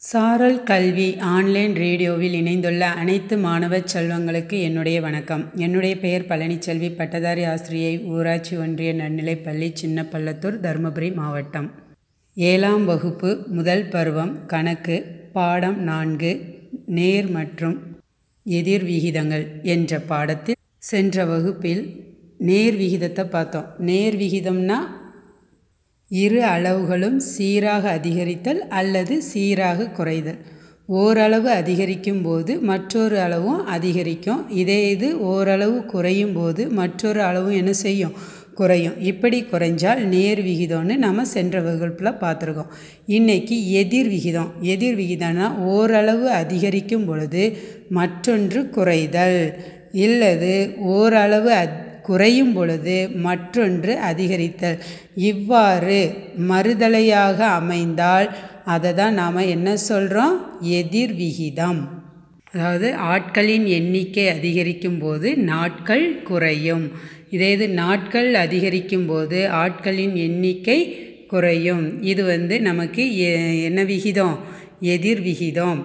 சாரல் கல்வி ஆன்லைன் ரேடியோவில் இணைந்துள்ள அனைத்து மாணவ செல்வங்களுக்கு என்னுடைய வணக்கம். என்னுடைய பெயர் பழனிச்செல்வி. பட்டதாரி ஆசிரியை ஊராட்சி ஒன்றிய நன்னிலைப்பள்ளி சின்னப்பள்ளத்தூர் தருமபுரி மாவட்டம். ஏழாம் வகுப்பு முதல் பருவம் கணக்கு பாடம் நான்கு நேர் மற்றும் எதிர் விகிதங்கள் என்ற பாடத்தில் சென்ற வகுப்பில் நேர் விகிதத்தை பார்த்தோம். நேர் விகிதம்னா இரு அளவுகளும் சீராக அதிகரித்தல் அல்லது சீராக குறைதல். ஓரளவு அதிகரிக்கும் போது மற்றொரு அளவும் அதிகரிக்கும். இதே இது ஓரளவு குறையும் போது மற்றொரு அளவும் என்ன செய்யும்? குறையும். இப்படி குறைஞ்சால் நேர் விகிதம்னு நம்ம சென்ற வகுப்பில் பார்த்துருக்கோம். இன்றைக்கி எதிர் விகிதம். எதிர் விகிதம்னா ஓரளவு அதிகரிக்கும் பொழுது மற்றொன்று குறைதல். இல்லது ஓரளவு அத் குறையும் பொழுது மற்றொன்று அதிகரித்தல். இவ்வாறு மறுதலையாக அமைந்தால் அதை தான் நாம் என்ன சொல்கிறோம் எதிர் விகிதம். அதாவது ஆட்களின் எண்ணிக்கை அதிகரிக்கும் போது நாட்கள் குறையும். இதே இது நாட்கள் அதிகரிக்கும் போது ஆட்களின் எண்ணிக்கை குறையும். இது வந்து நமக்கு என்ன விகிதம்? எதிர் விகிதம்.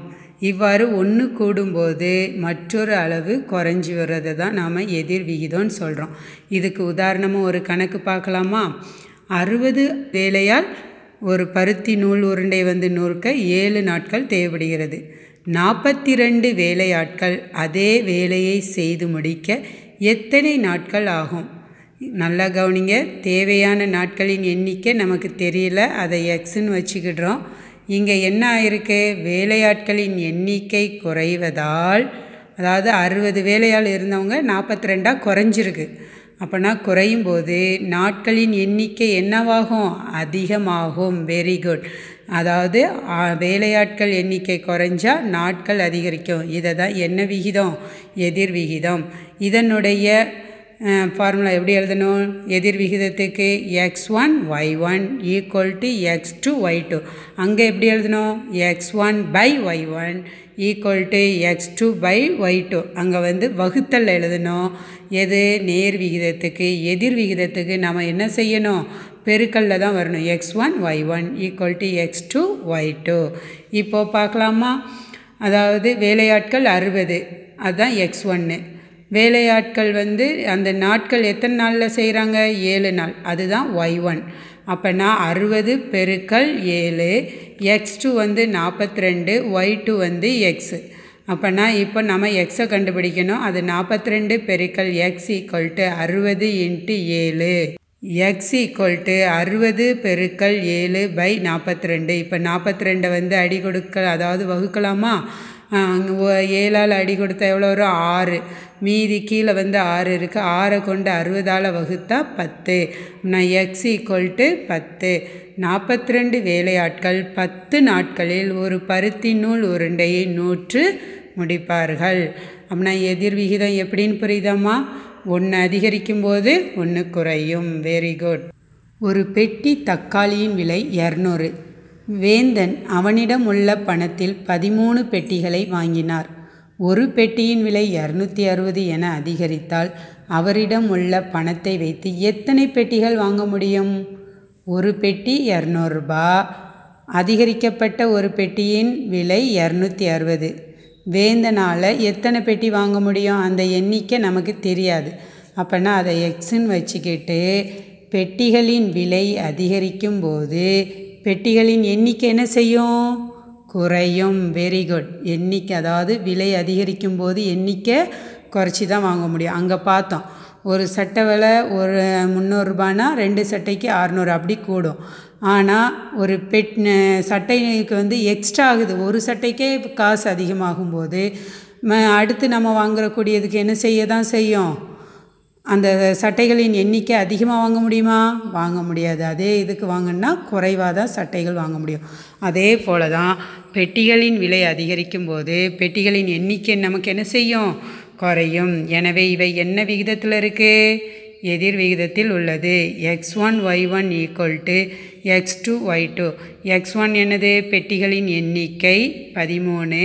இவ்வாறு ஒன்று கூடும்போது மற்றொரு அளவு குறைஞ்சி வர்றது தான் நாம் எதிர் விகிதம்னு சொல்கிறோம் இதுக்கு உதாரணமாக ஒரு கணக்கு பார்க்கலாமா? அறுபது வேலையால் ஒரு பருத்தி நூல் உருண்டை வந்து நூற்க ஏழு நாட்கள் தேவைப்படுகிறது. நாற்பத்தி ரெண்டு வேலையாட்கள் அதே வேலையை செய்து முடிக்க எத்தனை நாட்கள் ஆகும்? நல்லா கவனிங்க. தேவையான நாட்களின் எண்ணிக்கை நமக்கு தெரியல. அதை எக்ஸுன்னு வச்சுக்கிடுறோம். இங்கே என்ன ஆயிருக்கு வேலையாட்களின் எண்ணிக்கை குறைவதால் அதாவது அறுபது வேலையாள் இருந்தவங்க நாற்பத்தி ரெண்டாக குறைஞ்சிருக்கு. அப்போனா குறையும் போது நாட்களின் எண்ணிக்கை என்னவாகும்? அதிகமாகும். வெரி குட் அதாவது வேலையாட்கள் எண்ணிக்கை குறைஞ்சா நாட்கள் அதிகரிக்கும். இதை தான் என்ன விகிதம் எதிர் விகிதம். இதனுடைய ஃபார்முலா எப்படி எழுதணும்? எதிர் விகிதத்துக்கு X one Y one equal to X two Y two அங்கே எப்படி எழுதணும்? X one by Y one equal to X two by Y two அங்கே வந்து வகுத்தல் எழுதணும். எது? நேர் விகிதத்துக்கு. எதிர் விகிதத்துக்கு நம்ம என்ன செய்யணும்? பெருக்கல்ல தான் வரணும். X one Y one equal to X two Y two இப்போது பார்க்கலாமா? அதாவது வேலையாட்கள் அறுபது. அதுதான் எக்ஸ் ஒன்று வேலையாட்கள் வந்து அந்த நாட்கள் எத்தனை நாளில் செய்கிறாங்க ஏழு நாள். அதுதான் ஒய் ஒன் அப்போனா அறுபது பெருக்கல் ஏழு எக்ஸ் டூ வந்து நாற்பத்தி ரெண்டு ஒய் டூ வந்து எக்ஸு அப்போனா இப்போ நம்ம எக்ஸை கண்டுபிடிக்கணும். அது நாற்பத்தி ரெண்டு பெருக்கல் எக்ஸ் ஈக்குவல் டு அறுபது இன்ட்டு ஏழு. எக்ஸ் ஈக்குவல் டு அறுபது பெருக்கல் ஏழு பை நாற்பத்தி ரெண்டு இப்போ நாற்பத்தி ரெண்டை வந்து அடி கொடுக்க அதாவது வகுக்கலாமா? ஏழால் அடி கொடுத்தா எவ்வளோ? வரும் ஆறு. மீதி கீழே வந்து ஆறு இருக்குது ஆறை கொண்டு அறுபதால் வகுத்தா பத்து. நான் எக்ஸ் ஈக்குவல் டு பத்து. நாற்பத்தி ரெண்டு வேலையாட்கள் பத்து நாட்களில் ஒரு பருத்தி நூல் உருண்டையை நூற்று முடிப்பார்கள். அப்படின்னா எதிர் விகிதம் எப்படின்னு புரியுதாம்மா? ஒன்று அதிகரிக்கும் போது ஒன்று குறையும். வெரி குட் ஒரு பெட்டி தக்காளியின் விலை இரநூறு. வேந்தன் அவனிடம் உள்ள பணத்தில் பதிமூணு பெட்டிகளை வாங்கினார். ஒரு பெட்டியின் விலை இரநூத்தி அறுபது என அதிகரித்தால் அவரிடம் உள்ள பணத்தை வைத்து எத்தனை பெட்டிகள் வாங்க முடியும்? ஒரு பெட்டி இரநூறுபா அதிகரிக்கப்பட்ட ஒரு பெட்டியின் விலை இரநூத்தி அறுபது. வேந்தனால் எத்தனை பெட்டி வாங்க முடியும்? அந்த எண்ணிக்கை நமக்கு தெரியாது. அப்போனா அதை எக்ஸுன்னு வச்சுக்கிட்டு பெட்டிகளின் விலை அதிகரிக்கும் போது பெட்டிகளின் எண்ணிக்கை என்ன செய்யும்? குறையும். வெரி குட் எண்ணிக்கை அதாவது விலை அதிகரிக்கும் போது எண்ணிக்கை குறைச்சி தான் வாங்க முடியும். அங்கே பார்த்தோம். ஒரு சட்டை விலை ஒரு முந்நூறுரூபானா ரெண்டு சட்டைக்கு அறநூறு அப்படி கூடும். ஆனால் ஒரு பெட் சட்டைக்கு வந்து எக்ஸ்ட்ரா ஆகுது. ஒரு சட்டைக்கே காசு அதிகமாகும் போது அடுத்து நம்ம வாங்குறக்கூடியதுக்கு என்ன செய்ய தான் செய்யும்? அந்த சட்டைகளின் எண்ணிக்கை அதிகமாக வாங்க முடியுமா? வாங்க முடியாது. அதே இதுக்கு வாங்கினா குறைவாக தான் சட்டைகள் வாங்க முடியும். அதே போல் தான் பெட்டிகளின் விலை அதிகரிக்கும் போது பெட்டிகளின் எண்ணிக்கை நமக்கு என்ன செய்யும்? குறையும். எனவே இவை என்ன விகிதத்தில் இருக்குது எதிர் விகிதத்தில் உள்ளது. X one Y one equal to X two Y two X one என்னது? பெட்டிகளின் எண்ணிக்கை பதிமூணு.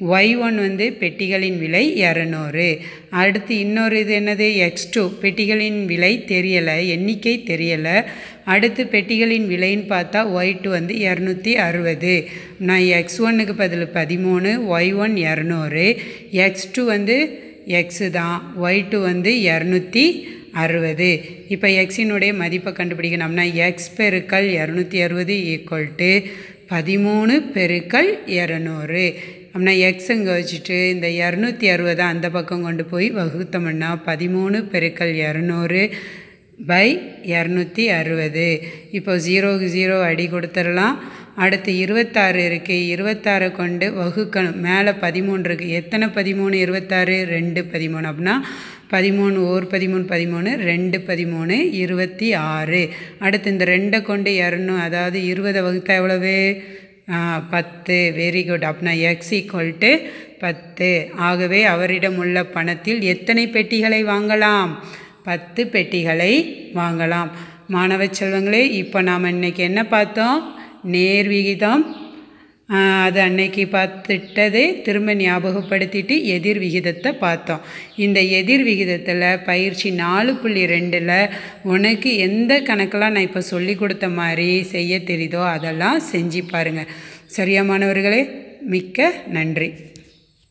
ஒய் ஒன் வந்து பெட்டிகளின் விலை இரநூறு. அடுத்து இன்னொரு இது என்னது? எக்ஸ் டூ பெட்டிகளின் விலை தெரியலை எண்ணிக்கை தெரியலை. அடுத்து பெட்டிகளின் விலைன்னு பார்த்தா ஒய் டூ வந்து இரநூத்தி அறுபது. நான் எக்ஸ் ஒன்னுக்கு பதில் பதிமூணு ஒய் ஒன் இரநூறு. எக்ஸ் டூ வந்து எக்ஸு தான் ஒய் டூ வந்து இரநூத்தி அறுபது. இப்போ எக்ஸினுடைய மதிப்பை கண்டுபிடிக்கணும்னா எக்ஸ் பெருக்கல் இரநூத்தி அறுபது ஈக்குவல் டு பதிமூணு பெருக்கல் இரநூறு. அப்படின்னா எக்ஸ் இங்கே வச்சுட்டு இந்த இரநூத்தி அறுபதை அந்த பக்கம் கொண்டு போய் வகுத்தோம்னா பதிமூணு பெருக்கல் இரநூறு பை இரநூத்தி அறுபது. இப்போ ஜீரோக்கு ஜீரோ அடி கொடுத்துடலாம். அடுத்து இருபத்தாறு இருக்குது இருபத்தாறை கொண்டு வகுக்கணும். மேலே பதிமூணு இருக்குது எத்தனை பதிமூணு? இருபத்தாறு ரெண்டு பதிமூணு. அப்படின்னா பதிமூணு ஓர் பதிமூணு பதிமூணு ரெண்டு பதிமூணு இருபத்தி ஆறு. அடுத்து இந்த ரெண்டை கொண்டு இரநூ அதாவது இருபதை வகுத்தா எவ்வளவு? பத்து வெரி குட் அப்படின்னா எக்ஸ் ஈக்குவல் டு பத்து. ஆகவே அவரிடம் உள்ள பணத்தில் எத்தனை பெட்டிகளை வாங்கலாம்? பத்து பெட்டிகளை வாங்கலாம். மாணவ செல்வங்களே இப்போ நாம் இன்றைக்கி என்ன பார்த்தோம்? நேர் விகிதம் அது அன்னைக்கு பார்த்துட்டதே திரும்ப ஞாபகப்படுத்திட்டு எதிர் விகிதத்தை பார்த்தோம். இந்த எதிர் விகிதத்தில் பயிற்சி நாலு புள்ளி ரெண்டில் உனக்கு எந்த கணக்கெல்லாம் நான் இப்போ சொல்லி கொடுத்த மாதிரி செய்ய தெரியுதோ அதெல்லாம் செஞ்சு பாருங்கள் சரியா மாணவர்களே மிக்க நன்றி.